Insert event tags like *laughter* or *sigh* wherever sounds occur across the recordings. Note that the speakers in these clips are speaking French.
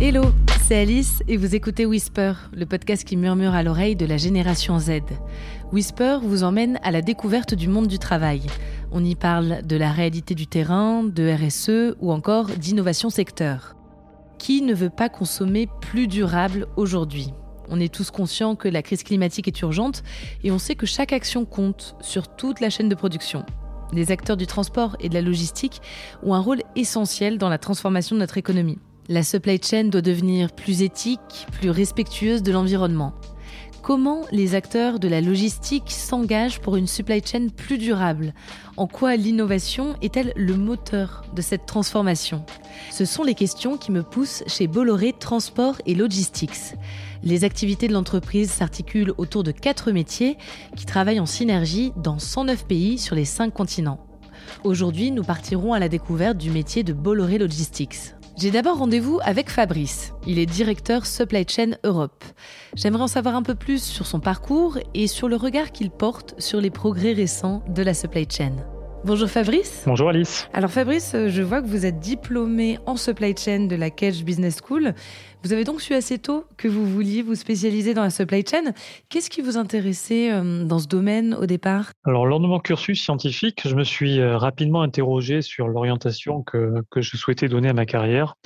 Hello, c'est Alice et vous écoutez Whisper, le podcast qui murmure à l'oreille de la génération Z. Whisper vous emmène à la découverte du monde du travail. On y parle de la réalité du terrain, de RSE ou encore d'innovation secteur. Qui ne veut pas consommer plus durable aujourd'hui? On est tous conscients que la crise climatique est urgente et on sait que chaque action compte sur toute la chaîne de production. Les acteurs du transport et de la logistique ont un rôle essentiel dans la transformation de notre économie. La supply chain doit devenir plus éthique, plus respectueuse de l'environnement. Comment les acteurs de la logistique s'engagent pour une supply chain plus durable? En quoi l'innovation est-elle le moteur de cette transformation? Ce sont les questions qui me poussent chez Bolloré Transport et Logistics. Les activités de l'entreprise s'articulent autour de quatre métiers qui travaillent en synergie dans 109 pays sur les 5 continents. Aujourd'hui, nous partirons à la découverte du métier de Bolloré Logistics. J'ai d'abord rendez-vous avec Fabrice. Il est directeur Supply Chain Europe. J'aimerais en savoir un peu plus sur son parcours et sur le regard qu'il porte sur les progrès récents de la supply chain. Bonjour Fabrice. Bonjour Alice. Alors Fabrice, je vois que vous êtes diplômé en supply chain de la Cage Business School. Vous avez donc su assez tôt que vous vouliez vous spécialiser dans la supply chain. Qu'est-ce qui vous intéressait euh, dans ce domaine au départ? Alors lors de mon cursus scientifique, je me suis euh, rapidement interrogé sur l'orientation que, que je souhaitais donner à ma carrière,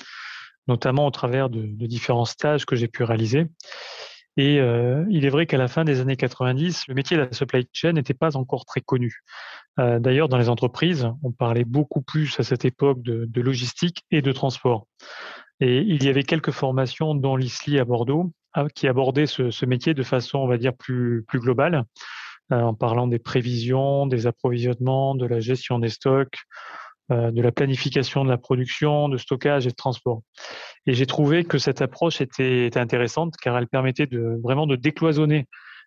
notamment au travers de, différents stages que j'ai pu réaliser. Et euh, il est vrai qu'à la fin des années 90, le métier de la supply chain n'était pas encore très connu. D'ailleurs, dans les entreprises, on parlait beaucoup plus à cette époque de, logistique et de transport. Et il y avait quelques formations, dont l'ISLI à Bordeaux, ah, qui abordaient ce, métier de façon, on va dire, plus, plus globale, euh, en parlant des prévisions, des approvisionnements, de la gestion des stocks, euh, de la planification de la production, de stockage et de transport. Et j'ai trouvé que cette approche était, était, intéressante car elle permettait de vraiment de décloisonner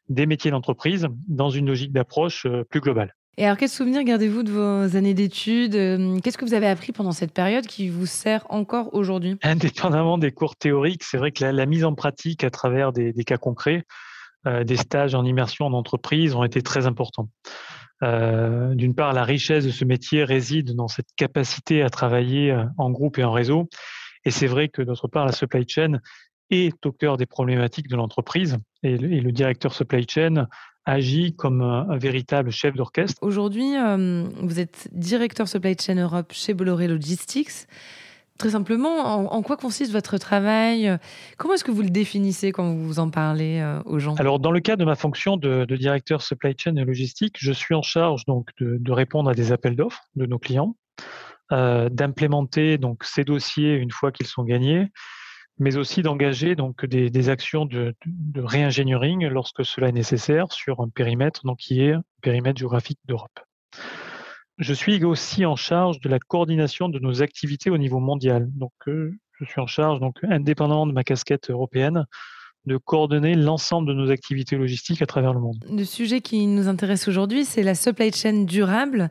des métiers d'entreprise dans une logique d'approche euh, plus globale. Et alors, quel souvenir gardez-vous de vos années d'études euh, Qu'est-ce que vous avez appris pendant cette période qui vous sert encore aujourd'hui? Indépendamment des cours théoriques, c'est vrai que la, mise en pratique à travers des, cas concrets, euh, des stages en immersion en entreprise ont été très importants. Euh, D'une part, la richesse de ce métier réside dans cette capacité à travailler en groupe et en réseau. Et c'est vrai que d'autre part, la supply chain est au cœur des problématiques de l'entreprise et, et, le directeur supply chain agit comme un, un véritable chef d'orchestre. Aujourd'hui, euh, vous êtes directeur supply chain Europe chez Bolloré Logistics. Très simplement, en, en, quoi consiste votre travail? Comment est-ce que vous le définissez quand vous en parlez euh, aux gens? Alors, dans le cas de ma fonction de, de, directeur supply chain et logistique, je suis en charge donc de, de répondre à des appels d'offres de nos clients, euh, d'implémenter donc ces dossiers une fois qu'ils sont gagnés, mais aussi d'engager donc des, actions de, de réingénierie lorsque cela est nécessaire sur un périmètre donc qui est un périmètre géographique d'Europe. Je suis aussi en charge de la coordination de nos activités au niveau mondial. Donc, euh, je suis en charge, donc indépendamment de ma casquette européenne, de coordonner l'ensemble de nos activités logistiques à travers le monde. Le sujet qui nous intéresse aujourd'hui, c'est la supply chain durable.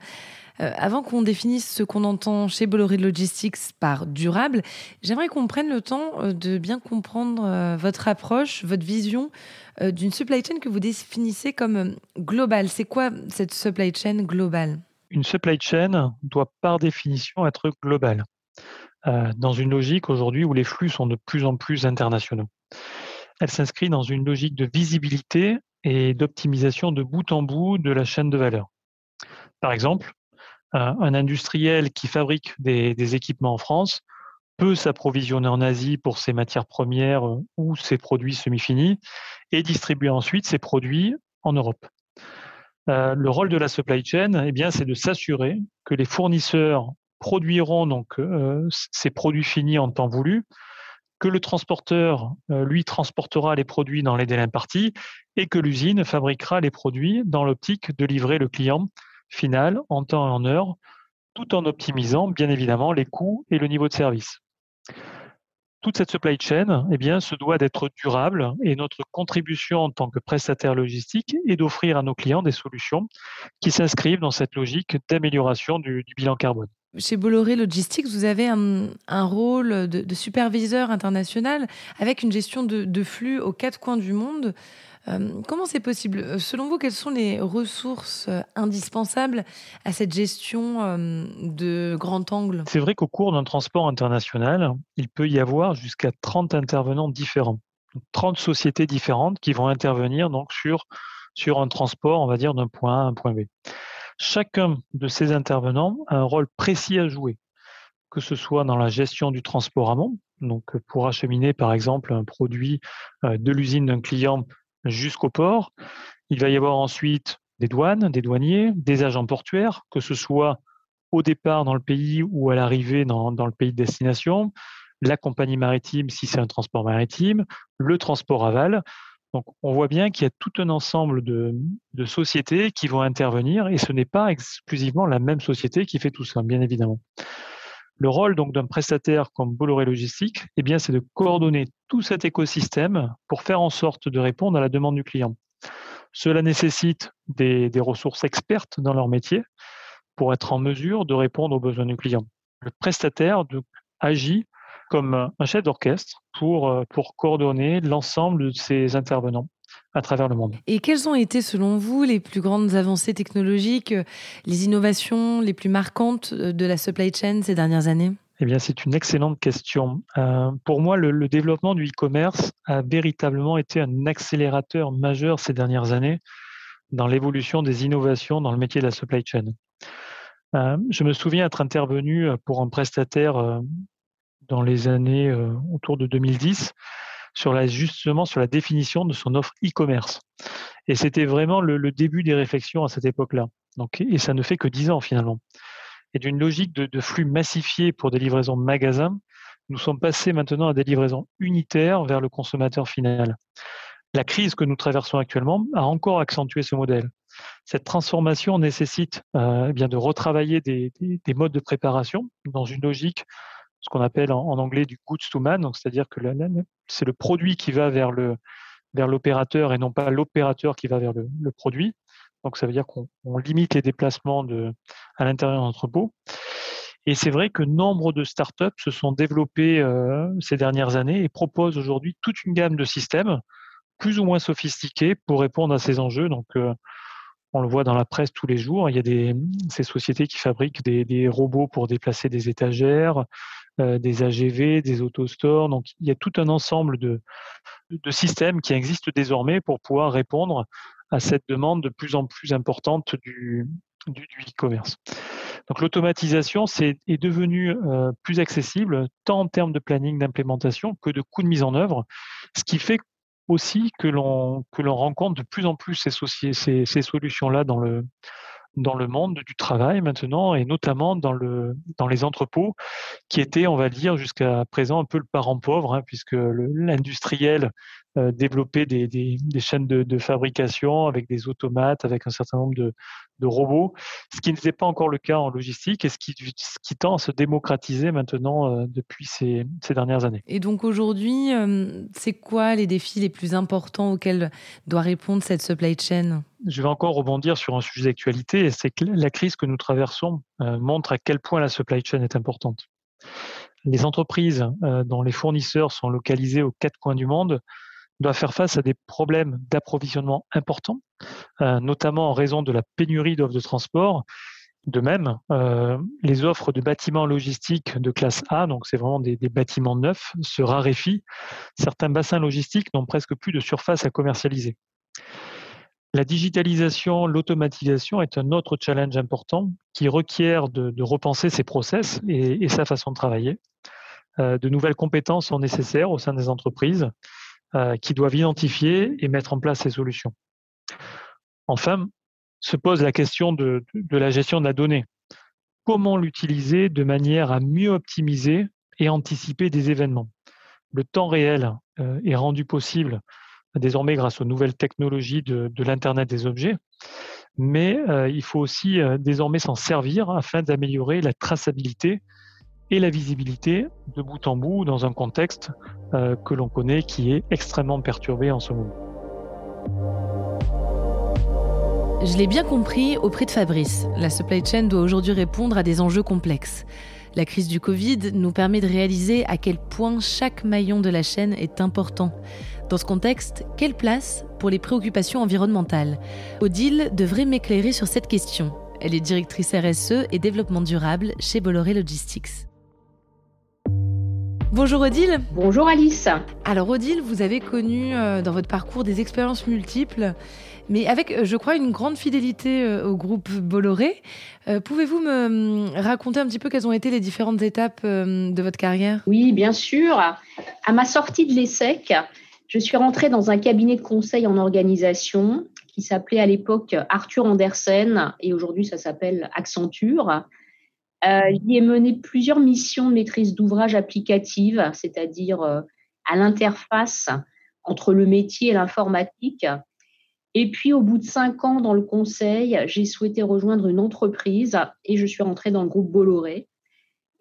Euh, avant qu'on définisse ce qu'on entend chez Bolloré Logistics par durable, j'aimerais qu'on prenne le temps euh, de bien comprendre euh, votre approche, votre vision d'une supply chain que vous définissez comme globale. C'est quoi cette supply chain globale? Une supply chain doit par définition être globale, dans une logique aujourd'hui où les flux sont de plus en plus internationaux. Elle s'inscrit dans une logique de visibilité et d'optimisation de bout en bout de la chaîne de valeur. Par exemple, un industriel qui fabrique des, équipements en France peut s'approvisionner en Asie pour ses matières premières ou ses produits semi-finis et distribuer ensuite ses produits en Europe. Euh, le rôle de la supply chain, eh bien, c'est de s'assurer que les fournisseurs produiront donc euh, ces produits finis en temps voulu, que le transporteur, euh, lui, transportera les produits dans les délais impartis et que l'usine fabriquera les produits dans l'optique de livrer le client final en temps et en heure, tout en optimisant bien évidemment les coûts et le niveau de service toute cette supply chain eh bien, se doit d'être durable et notre contribution en tant que prestataire logistique est d'offrir à nos clients des solutions qui s'inscrivent dans cette logique d'amélioration du, bilan carbone. Chez Bolloré Logistics, vous avez un, rôle de, superviseur international avec une gestion de, flux aux quatre coins du monde. Euh, comment c'est possible euh, Selon vous, quelles sont les ressources euh, indispensables à cette gestion de grand angle? C'est vrai qu'au cours d'un transport international, il peut y avoir jusqu'à 30 intervenants différents. 30 sociétés différentes qui vont intervenir donc sur, un transport, on va dire, d'un point A à un point B. Chacun de ces intervenants a un rôle précis à jouer, que ce soit dans la gestion du transport amont, donc pour acheminer par exemple un produit de l'usine d'un client jusqu'au port. Il va y avoir ensuite des douanes, des douaniers, des agents portuaires, que ce soit au départ dans le pays ou à l'arrivée dans, le pays de destination, la compagnie maritime si c'est un transport maritime, le transport aval. Donc on voit bien qu'il y a tout un ensemble de, de sociétés qui vont intervenir et ce n'est pas exclusivement la même société qui fait tout ça, bien évidemment. Le rôle d'un prestataire comme Bolloré Logistique, eh bien, c'est de coordonner tout cet écosystème pour faire en sorte de répondre à la demande du client. Cela nécessite des, ressources expertes dans leur métier pour être en mesure de répondre aux besoins du client. Le prestataire agit comme un chef d'orchestre pour, euh, pour coordonner l'ensemble de ses intervenants à travers le monde. Et quelles ont été, selon vous, les plus grandes avancées technologiques, les innovations les plus marquantes de la supply chain ces dernières années? Eh bien, c'est une excellente question. Euh, pour moi, le, développement du e-commerce a véritablement été un accélérateur majeur ces dernières années dans l'évolution des innovations dans le métier de la supply chain. Euh, je me souviens être intervenu pour un prestataire euh, dans les années autour de 2010 sur la, justement sur la définition de son offre e-commerce. Et c'était vraiment le, début des réflexions à cette époque-là. Et ça ne fait que dix ans finalement. Et d'une logique de, flux massifié pour des livraisons de magasins, nous sommes passés maintenant à des livraisons unitaires vers le consommateur final. La crise que nous traversons actuellement a encore accentué ce modèle. Cette transformation nécessite euh, eh bien de retravailler des, modes de préparation dans une logique ce qu'on appelle en, anglais du goods to man, donc c'est-à-dire que c'est le produit qui va vers le vers l'opérateur et non pas l'opérateur qui va vers le, produit. Donc ça veut dire qu'on limite les déplacements de, à l'intérieur d'un entrepôt. Et c'est vrai que nombre de startups se sont développées euh, ces dernières années et proposent aujourd'hui toute une gamme de systèmes plus ou moins sophistiqués pour répondre à ces enjeux. Donc euh, on le voit dans la presse tous les jours. Il y a des, ces sociétés qui fabriquent des, des robots pour déplacer des étagères, des AGV, des autostores. Donc, il y a tout un ensemble de, de systèmes qui existent désormais pour pouvoir répondre à cette demande de plus en plus importante du, du, e-commerce. Donc l'automatisation c'est, est devenue euh, plus accessible tant en termes de planning d'implémentation que de coûts de mise en œuvre, ce qui fait aussi que l'on rencontre de plus en plus ces solutions-là dans le dans le monde du travail maintenant et notamment dans le dans les entrepôts qui étaient on va dire jusqu'à présent un peu le parent pauvre hein, puisque l'industriel euh, développer des, des, des chaînes de, de, fabrication avec des automates, avec un certain nombre de, de robots, ce qui n'était pas encore le cas en logistique et ce qui, ce qui tend à se démocratiser maintenant euh, depuis ces, ces, dernières années. Et donc aujourd'hui, euh, c'est quoi les défis les plus importants auxquels doit répondre cette supply chain? Je vais encore rebondir sur un sujet d'actualité, c'est que la crise que nous traversons montre à quel point la supply chain est importante. Les entreprises dont les fournisseurs sont localisés aux quatre coins du monde doit faire face à des problèmes d'approvisionnement importants, euh, notamment en raison de la pénurie d'offres de transport. De même, euh, les offres de bâtiments logistiques de classe A, donc c'est vraiment des, bâtiments neufs, se raréfient. Certains bassins logistiques n'ont presque plus de surface à commercialiser. La digitalisation, l'automatisation est un autre challenge important qui requiert de, repenser ses process et, sa façon de travailler. Euh, de nouvelles compétences sont nécessaires au sein des entreprises euh, qui doivent identifier et mettre en place ces solutions. Enfin, se pose la question de, la gestion de la donnée. Comment l'utiliser de manière à mieux optimiser et anticiper des événements? Le temps réel euh, est rendu possible désormais grâce aux nouvelles technologies de, l'Internet des objets, mais euh, il faut aussi désormais s'en servir afin d'améliorer la traçabilité et la visibilité de bout en bout dans un contexte euh, que l'on connaît qui est extrêmement perturbé en ce moment. Je l'ai bien compris auprès de Fabrice. La supply chain doit aujourd'hui répondre à des enjeux complexes. La crise du Covid nous permet de réaliser à quel point chaque maillon de la chaîne est important. Dans ce contexte, quelle place pour les préoccupations environnementales? Odile devrait m'éclairer sur cette question. Elle est directrice RSE et développement durable chez Bolloré Logistics. Bonjour Odile. Bonjour Alice. Alors Odile, vous avez connu euh, dans votre parcours des expériences multiples, mais avec, euh, je crois, une grande fidélité euh, au groupe Bolloré. Pouvez-vous me hum, raconter un petit peu quelles ont été les différentes étapes de votre carrière? Oui, bien sûr. À ma sortie de l'ESSEC, je suis rentrée dans un cabinet de conseil en organisation qui s'appelait à l'époque Arthur Andersen et aujourd'hui ça s'appelle Accenture. Euh, il y est mené plusieurs missions de maîtrise d'ouvrage applicative, c'est-à-dire euh, à l'interface entre le métier et l'informatique. Et puis, au bout de cinq ans dans le conseil, j'ai souhaité rejoindre une entreprise et je suis rentrée dans le groupe Bolloré.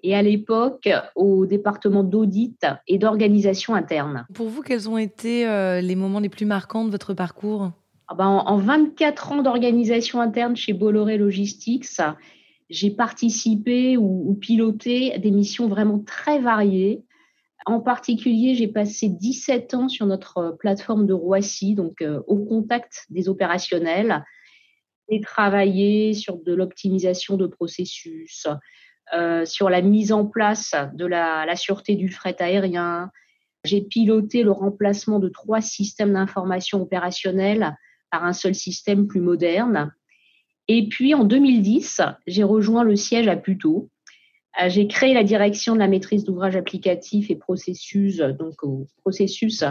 Et à l'époque, au département d'audit et d'organisation interne. Pour vous, quels ont été euh, les moments les plus marquants de votre parcours? Ah ben, en, 24 ans d'organisation interne chez Bolloré Logistics, j'ai participé ou, piloté des missions vraiment très variées. En particulier, j'ai passé 17 ans sur notre plateforme de Roissy, donc euh, au contact des opérationnels, et travaillé sur de l'optimisation de processus, euh, sur la mise en place de la, la sûreté du fret aérien. J'ai piloté le remplacement de trois systèmes d'information opérationnels par un seul système plus moderne. Et puis en 2010, j'ai rejoint le siège à Puteaux. J'ai créé la direction de la maîtrise d'ouvrage applicatif et processus, donc au processus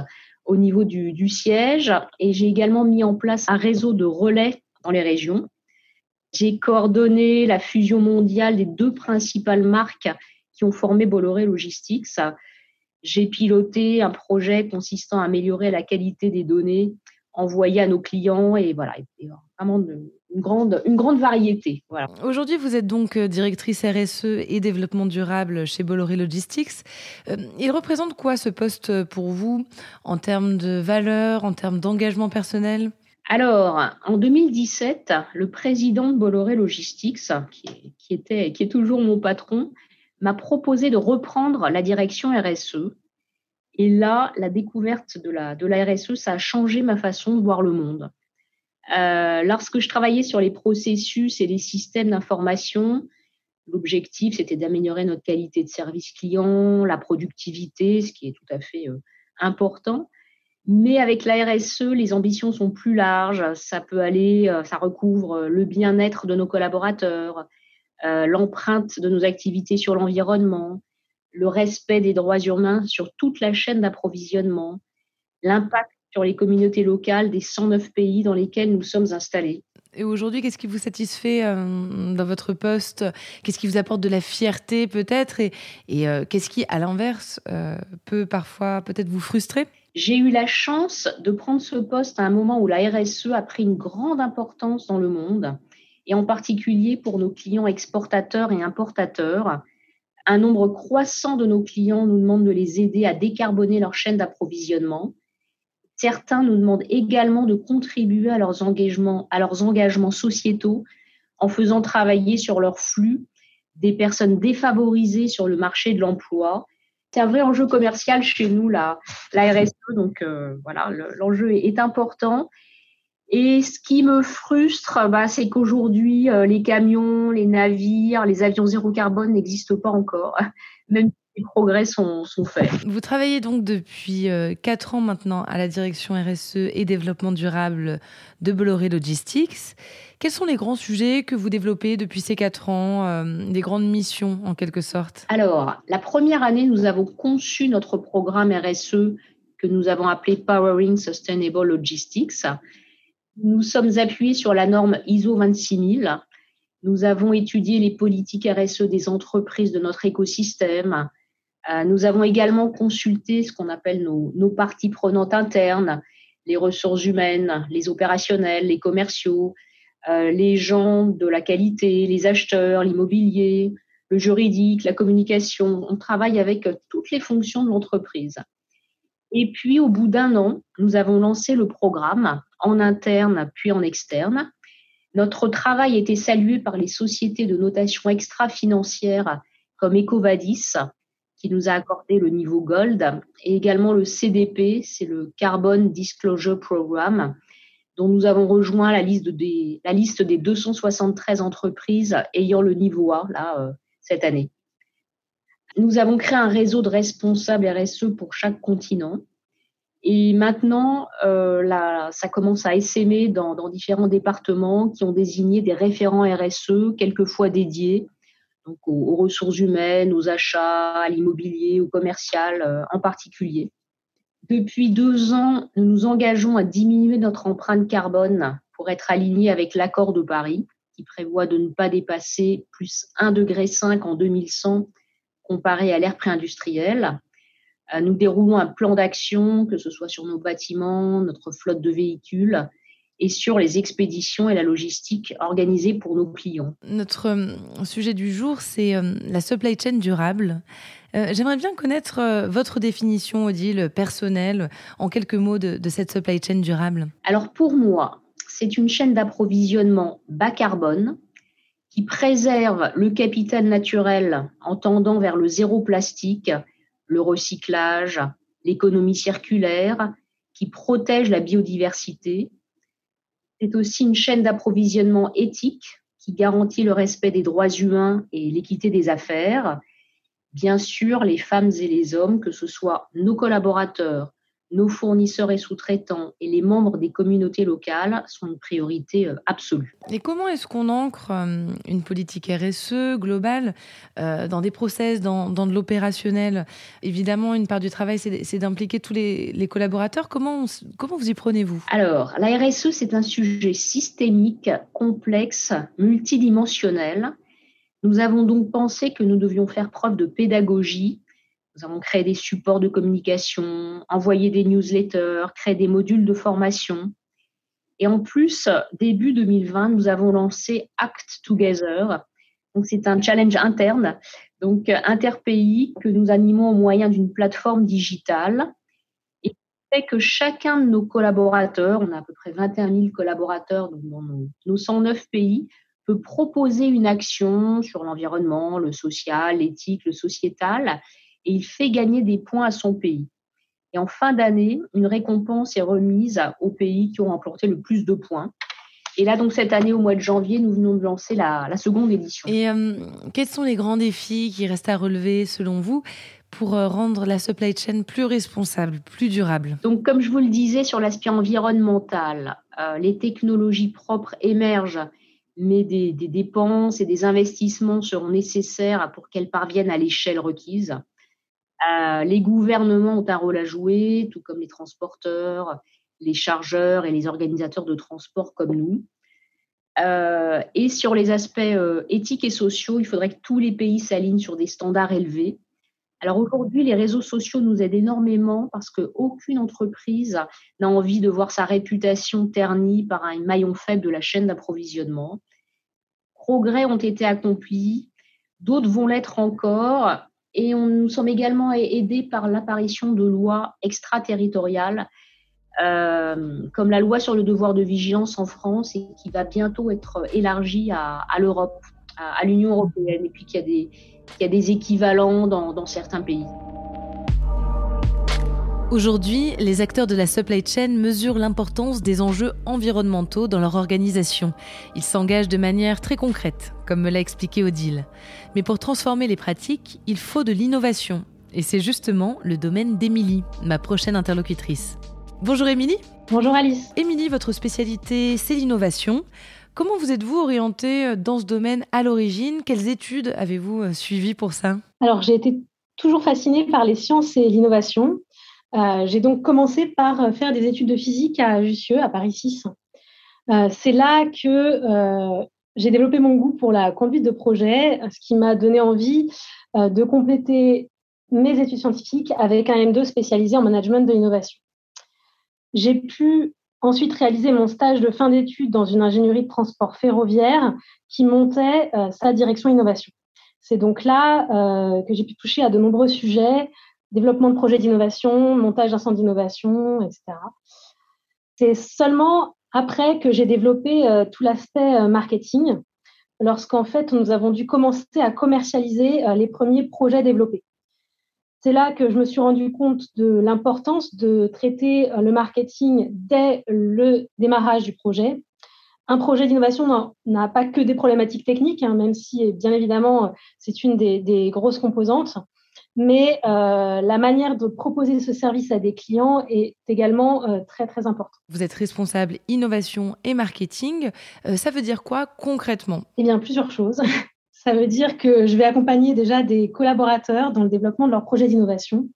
au niveau du, du siège. Et j'ai également mis en place un réseau de relais dans les régions. J'ai coordonné la fusion mondiale des deux principales marques qui ont formé Bolloré Logistics. J'ai piloté un projet consistant à améliorer la qualité des données envoyées à nos clients et voilà, vraiment une grande, une grande variété. Voilà. Aujourd'hui, vous êtes donc euh, directrice RSE et développement durable chez Bolloré Logistics. Euh, il représente quoi ce poste pour vous en termes de valeur, en termes d'engagement personnel? Alors, en 2017, le président de Bolloré Logistics, qui, qui, était, qui est toujours mon patron, m'a proposé de reprendre la direction RSE. Et là, la découverte de la, RSE, ça a changé ma façon de voir le monde. Euh, lorsque je travaillais sur les processus et les systèmes d'information, l'objectif, c'était d'améliorer notre qualité de service client, la productivité, ce qui est tout à fait euh, important. Mais avec la RSE, les ambitions sont plus larges. Ça peut aller, euh, ça recouvre le bien-être de nos collaborateurs, l'empreinte de nos activités sur l'environnement, le respect des droits humains sur toute la chaîne d'approvisionnement, l'impact sur les communautés locales des 109 pays dans lesquels nous sommes installés. Et aujourd'hui, qu'est-ce qui vous satisfait euh, dans votre poste? Qu'est-ce qui vous apporte de la fierté peut-être? Et, et euh, qu'est-ce qui, à l'inverse, euh, peut parfois peut-être vous frustrer? J'ai eu la chance de prendre ce poste à un moment où la RSE a pris une grande importance dans le monde, et en particulier pour nos clients exportateurs et importateurs. Un nombre croissant de nos clients nous demandent de les aider à décarboner leur chaîne d'approvisionnement Certains nous demandent également de contribuer à leurs engagements, à leurs engagements sociétaux en faisant travailler sur leur flux des personnes défavorisées sur le marché de l'emploi. C'est un vrai enjeu commercial chez nous, la, la RSE. Donc euh, voilà, l'enjeu est, important. Et ce qui me frustre, bah, c'est qu'aujourd'hui, euh, les camions, les navires, les avions zéro carbone n'existent pas encore, *laughs* même les progrès sont, faits. Vous travaillez donc depuis euh, quatre ans maintenant à la direction RSE et développement durable de Bolloré Logistics. Quels sont les grands sujets que vous développez depuis ces quatre ans, euh, des grandes missions en quelque sorte? Alors, la première année, nous avons conçu notre programme RSE que nous avons appelé Powering Sustainable Logistics. Nous sommes appuyés sur la norme ISO 26000. Nous avons étudié les politiques RSE des entreprises de notre écosystème, euh, nous avons également consulté ce qu'on appelle nos, parties prenantes internes, les ressources humaines, les opérationnels, les commerciaux, euh, les gens de la qualité, les acheteurs, l'immobilier, le juridique, la communication. On travaille avec toutes les fonctions de l'entreprise. Et puis, au bout d'un an, nous avons lancé le programme en interne puis en externe. Notre travail a été salué par les sociétés de notation extra-financière comme Ecovadis, qui nous a accordé le niveau Gold, et également le CDP, c'est le Carbon Disclosure Program, dont nous avons rejoint la liste, des, la liste des 273 entreprises ayant le niveau A là, euh, cette année. Nous avons créé un réseau de responsables RSE pour chaque continent. Et maintenant, euh, ça commence à essaimer dans, différents départements qui ont désigné des référents RSE, quelquefois dédiés, donc aux, ressources humaines, aux achats, à l'immobilier, au commercial euh, en particulier. Depuis deux ans, nous nous engageons à diminuer notre empreinte carbone pour être alignés avec l'accord de Paris, qui prévoit de ne pas dépasser plus 1,5 degré en 2100 comparé à l'ère pré-industrielle. Euh, nous déroulons un plan d'action, que ce soit sur nos bâtiments, notre flotte de véhicules, et sur les expéditions et la logistique organisée pour nos clients. Notre euh, sujet du jour, c'est euh, la supply chain durable. Euh, j'aimerais bien connaître votre définition, Odile, personnelle, en quelques mots de, de cette supply chain durable. Alors pour moi, c'est une chaîne d'approvisionnement bas carbone qui préserve le capital naturel en tendant vers le zéro plastique, le recyclage, l'économie circulaire, qui protège la biodiversité c'est aussi une chaîne d'approvisionnement éthique qui garantit le respect des droits humains et l'équité des affaires. Bien sûr, les femmes et les hommes, que ce soit nos collaborateurs, nos fournisseurs et sous-traitants et les membres des communautés locales sont une priorité euh, absolue. Et comment est-ce qu'on ancre euh, une politique RSE globale euh, dans des process, dans, de l'opérationnel? Évidemment, une part du travail, c'est d'impliquer tous les, collaborateurs. Comment, comment vous y prenez-vous? Alors, la RSE, c'est un sujet systémique, complexe, multidimensionnel. Nous avons donc pensé que nous devions faire preuve de pédagogie nous avons créé des supports de communication, envoyé des newsletters, créé des modules de formation. Et en plus, début 2020, nous avons lancé Act Together. Donc, c'est un challenge interne, donc interpays, que nous animons au moyen d'une plateforme digitale. Et fait que chacun de nos collaborateurs, on a à peu près 21 000 collaborateurs dans nos, nos 109 pays, peut proposer une action sur l'environnement, le social, l'éthique, le sociétal, et il fait gagner des points à son pays. Et en fin d'année, une récompense est remise aux pays qui ont remporté le plus de points. Et là, donc cette année, au mois de janvier, nous venons de lancer la, seconde édition. Et euh, quels sont les grands défis qui restent à relever selon vous pour euh, rendre la supply chain plus responsable, plus durable? Donc, comme je vous le disais, sur l'aspect environnemental, euh, les technologies propres émergent, mais des, des, dépenses et des investissements seront nécessaires pour qu'elles parviennent à l'échelle requise. Euh, les gouvernements ont un rôle à jouer, tout comme les transporteurs, les chargeurs et les organisateurs de transport comme nous. Euh, et sur les aspects euh, éthiques et sociaux, il faudrait que tous les pays s'alignent sur des standards élevés. Alors aujourd'hui, les réseaux sociaux nous aident énormément parce qu'aucune entreprise n'a envie de voir sa réputation ternie par un maillon faible de la chaîne d'approvisionnement. Progrès ont été accomplis, d'autres vont l'être encore, et nous sommes également aidés par l'apparition de lois extraterritoriales, euh, comme la loi sur le devoir de vigilance en France, et qui va bientôt être élargie à, l'Europe, à, l'Union européenne, et puis qu'il y, a des équivalents dans certains pays. Aujourd'hui, les acteurs de la supply chain mesurent l'importance des enjeux environnementaux dans leur organisation. Ils s'engagent de manière très concrète, comme me l'a expliqué Odile. Mais pour transformer les pratiques, il faut de l'innovation. Et c'est justement le domaine d'Émilie, ma prochaine interlocutrice. Bonjour Émilie. Bonjour Alice. Émilie, votre spécialité, c'est l'innovation. Comment vous êtes-vous orientée dans ce domaine à l'origine? Quelles études avez-vous euh, suivies pour ça? Alors, j'ai été toujours fascinée par les sciences et l'innovation. Euh, j'ai donc commencé par faire des études de physique à Jussieu, à Paris 6. Euh, c'est là que euh, j'ai développé mon goût pour la conduite de projet, ce qui m'a donné envie de compléter mes études scientifiques avec un M2 spécialisé en management de l'innovation. J'ai pu ensuite réaliser mon stage de fin d'études dans une ingénierie de transport ferroviaire qui montait sa direction innovation. C'est donc là que j'ai pu toucher à de nombreux sujets, développement de projets d'innovation, montage d'un centre d'innovation, etc. C'est seulement après que j'ai développé euh, tout l'aspect euh, marketing, lorsqu'en fait nous avons dû commencer à commercialiser euh, les premiers projets développés. C'est là que je me suis rendu compte de l'importance de traiter le marketing dès le démarrage du projet. Un projet d'innovation n'a pas que des problématiques techniques, hein, même si bien évidemment c'est une des, grosses composantes, mais euh, la manière de proposer ce service à des clients est également euh, très très importante. Vous êtes responsable innovation et marketing. Euh, ça veut dire quoi concrètement? Eh bien, plusieurs choses. *laughs* Ça veut dire que je vais accompagner déjà des collaborateurs dans le développement de leurs projets d'innovation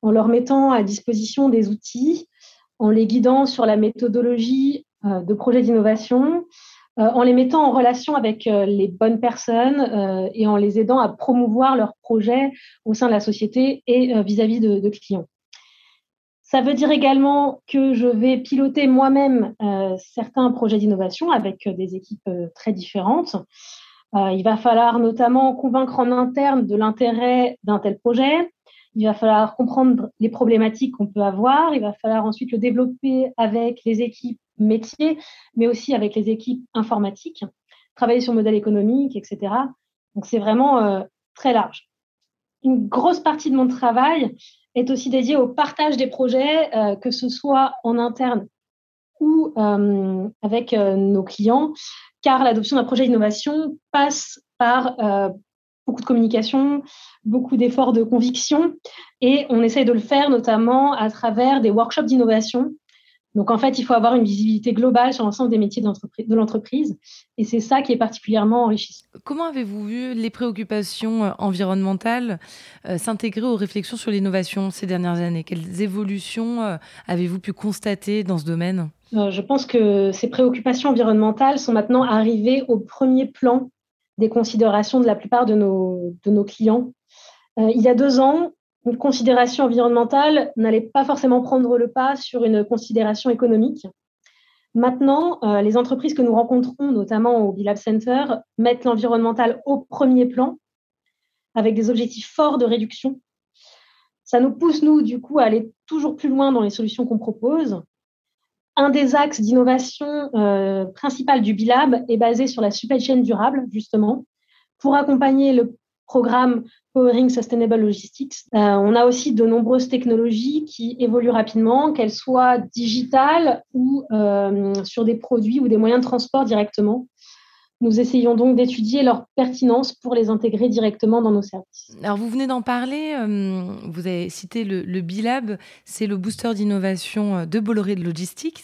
en leur mettant à disposition des outils, en les guidant sur la méthodologie de projets d'innovation, en les mettant en relation avec euh, les bonnes personnes et en les aidant à promouvoir leurs projets au sein de la société et vis-à-vis de, clients. Ça veut dire également que je vais piloter moi-même certains projets d'innovation avec des équipes très différentes. Euh, il va falloir notamment convaincre en interne de l'intérêt d'un tel projet. Il va falloir comprendre les problématiques qu'on peut avoir. Il va falloir ensuite le développer avec les équipes métiers, mais aussi avec les équipes informatiques, travailler sur le modèle économique, etc. Donc c'est vraiment euh, très large. Une grosse partie de mon travail est aussi dédiée au partage des projets, euh, que ce soit en interne ou avec nos clients, car l'adoption d'un projet d'innovation passe par euh, beaucoup de communication, beaucoup d'efforts de conviction, et on essaye de le faire notamment à travers des workshops d'innovation. Donc en fait, il faut avoir une visibilité globale sur l'ensemble des métiers de l'entreprise, et c'est ça qui est particulièrement enrichissant. Comment avez-vous vu les préoccupations euh, environnementales euh, s'intégrer aux réflexions sur l'innovation ces dernières années? Quelles évolutions avez-vous pu constater dans ce domaine? Euh, je pense que ces préoccupations environnementales sont maintenant arrivées au premier plan des considérations de la plupart de nos, clients. Euh, il y a deux ans, une considération environnementale n'allait pas forcément prendre le pas sur une considération économique. Maintenant, euh, les entreprises que nous rencontrons, notamment au Bilab Center, mettent l'environnemental au premier plan avec des objectifs forts de réduction. Ça nous pousse, nous, du coup, à aller toujours plus loin dans les solutions qu'on propose un des axes d'innovation euh, principal du Bilab est basé sur la supply chain durable, justement, pour accompagner le programme Powering Sustainable Logistics. Euh, on a aussi de nombreuses technologies qui évoluent rapidement, qu'elles soient digitales ou euh, sur des produits ou des moyens de transport directement. Nous essayons donc d'étudier leur pertinence pour les intégrer directement dans nos services. Alors vous venez d'en parler, euh, vous avez cité le, le Bilab, c'est le booster d'innovation euh, de Bolloré de Logistics.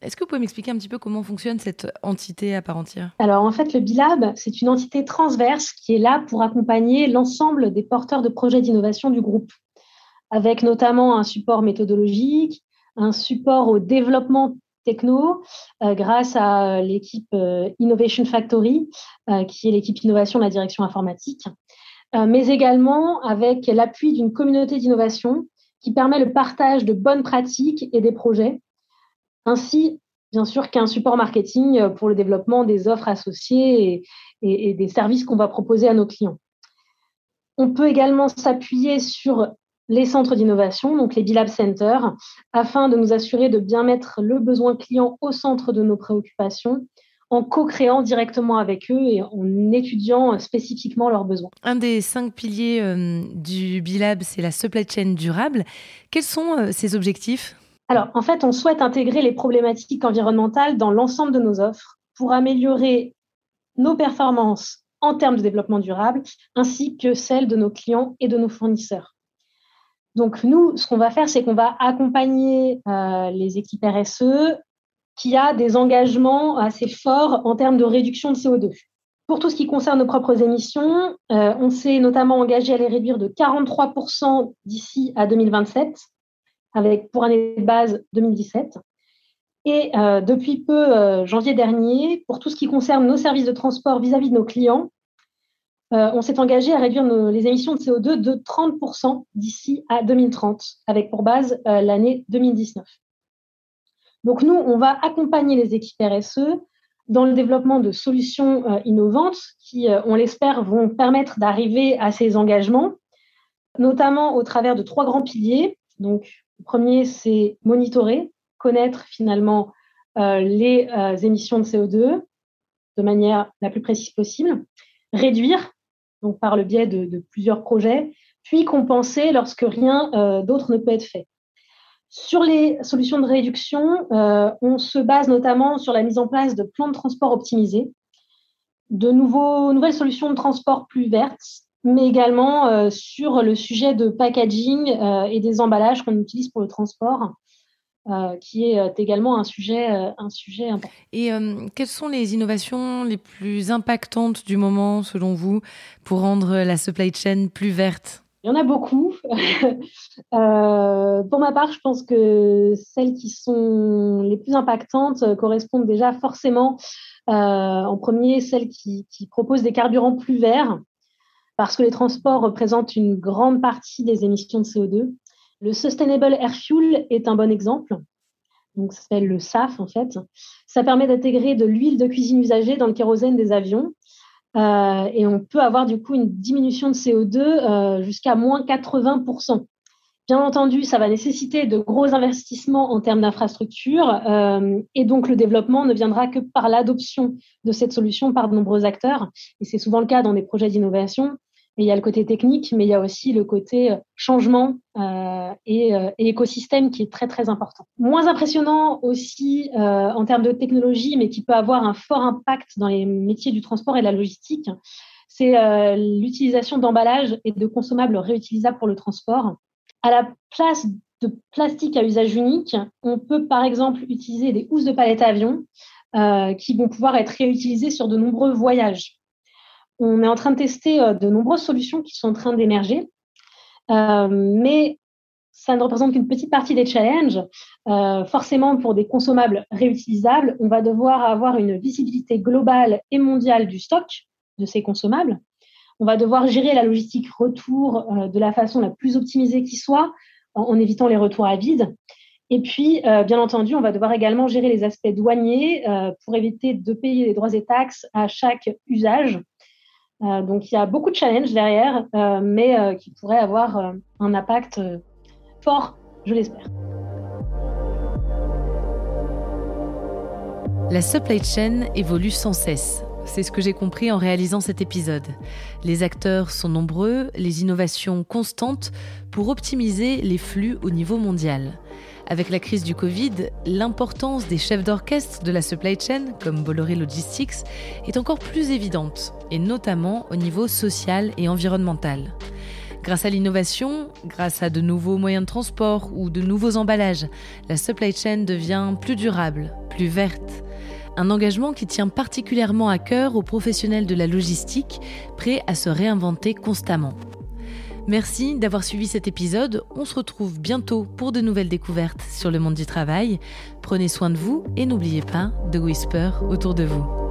Est-ce que vous pouvez m'expliquer un petit peu comment fonctionne cette entité à part entière? Alors en fait, le Bilab, c'est une entité transverse qui est là pour accompagner l'ensemble des porteurs de projets d'innovation du groupe, avec notamment un support méthodologique, un support au développement euh, grâce à l'équipe euh, Innovation Factory, euh, qui est l'équipe innovation de la direction informatique, mais également avec l'appui d'une communauté d'innovation qui permet le partage de bonnes pratiques et des projets, ainsi bien sûr qu'un support marketing pour le développement des offres associées et des services qu'on va proposer à nos clients. On peut également s'appuyer sur les centres d'innovation, donc les B-Lab Centers, afin de nous assurer de bien mettre le besoin client au centre de nos préoccupations en co-créant directement avec eux et en étudiant spécifiquement leurs besoins. Un des cinq piliers euh, du B-Lab, c'est la supply chain durable. Quels sont euh, ces objectifs? Alors, en fait, on souhaite intégrer les problématiques environnementales dans l'ensemble de nos offres pour améliorer nos performances en termes de développement durable, ainsi que celles de nos clients et de nos fournisseurs. Donc nous, ce qu'on va faire, c'est qu'on va accompagner euh, les équipes RSE qui a des engagements assez forts en termes de réduction de CO2. Pour tout ce qui concerne nos propres émissions, euh, on s'est notamment engagé à les réduire de 43% d'ici à 2027, avec pour année de base 2017. Et euh, depuis peu, janvier dernier, pour tout ce qui concerne nos services de transport vis à -vis de nos clients, euh, on s'est engagé à réduire les émissions de CO2 de 30% d'ici à 2030, avec pour base euh, l'année 2019. Donc nous, on va accompagner les équipes RSE dans le développement de solutions euh, innovantes qui, on l'espère, vont permettre d'arriver à ces engagements, notamment au travers de trois grands piliers. Donc, le premier, c'est monitorer, connaître finalement les émissions de CO2 de manière la plus précise possible, réduire donc par le biais de, plusieurs projets, puis compensée lorsque rien d'autre ne peut être fait. Sur les solutions de réduction, on se base notamment sur la mise en place de plans de transport optimisés, de nouvelles solutions de transport plus vertes, mais également euh, sur le sujet de packaging euh, et des emballages qu'on utilise pour le transport. Euh, qui est également un sujet, un sujet important. Et quelles sont les innovations les plus impactantes du moment, selon vous, pour rendre la supply chain plus verte? Il y en a beaucoup. *laughs* pour ma part, je pense que celles qui sont les plus impactantes correspondent déjà forcément, en premier, celles qui, qui proposent des carburants plus verts parce que les transports représentent une grande partie des émissions de CO2. Le Sustainable Air Fuel est un bon exemple. Donc, ça s'appelle le SAF en fait. Ça permet d'intégrer de l'huile de cuisine usagée dans le kérosène des avions. Euh, et on peut avoir du coup une diminution de CO2 euh, jusqu'à moins 80%. Bien entendu, ça va nécessiter de gros investissements en termes d'infrastructure euh, et donc le développement ne viendra que par l'adoption de cette solution par de nombreux acteurs. Et c'est souvent le cas dans des projets d'innovation il y a le côté technique, mais il y a aussi le côté euh, changement euh, et, euh, et, écosystème qui est très très important. Moins impressionnant aussi en termes de technologie, mais qui peut avoir un fort impact dans les métiers du transport et de la logistique, c'est l'utilisation d'emballages et de consommables réutilisables pour le transport. À la place de plastique à usage unique, on peut par exemple utiliser des housses de palette avion qui vont pouvoir être réutilisées sur de nombreux voyages on est en train de tester euh, de nombreuses solutions qui sont en train d'émerger, euh, mais ça ne représente qu'une petite partie des challenges. Euh, forcément, pour des consommables réutilisables, on va devoir avoir une visibilité globale et mondiale du stock de ces consommables. On va devoir gérer la logistique retour de la façon la plus optimisée qui soit, en, évitant les retours à vide. Et puis, bien entendu, on va devoir également gérer les aspects douaniers pour éviter de payer les droits et taxes à chaque usage donc il y a beaucoup de challenges derrière, euh, mais euh, qui pourraient avoir un impact fort, je l'espère. La supply chain évolue sans cesse. C'est ce que j'ai compris en réalisant cet épisode. Les acteurs sont nombreux, les innovations constantes pour optimiser les flux au niveau mondial. Avec la crise du Covid, l'importance des chefs d'orchestre de la supply chain, comme Bolloré Logistics, est encore plus évidente, et notamment au niveau social et environnemental. Grâce à l'innovation, grâce à de nouveaux moyens de transport ou de nouveaux emballages, la supply chain devient plus durable, plus verte. Un engagement qui tient particulièrement à cœur aux professionnels de la logistique, prêts à se réinventer constamment. Merci d'avoir suivi cet épisode. On se retrouve bientôt pour de nouvelles découvertes sur le monde du travail. Prenez soin de vous et n'oubliez pas de whisper autour de vous.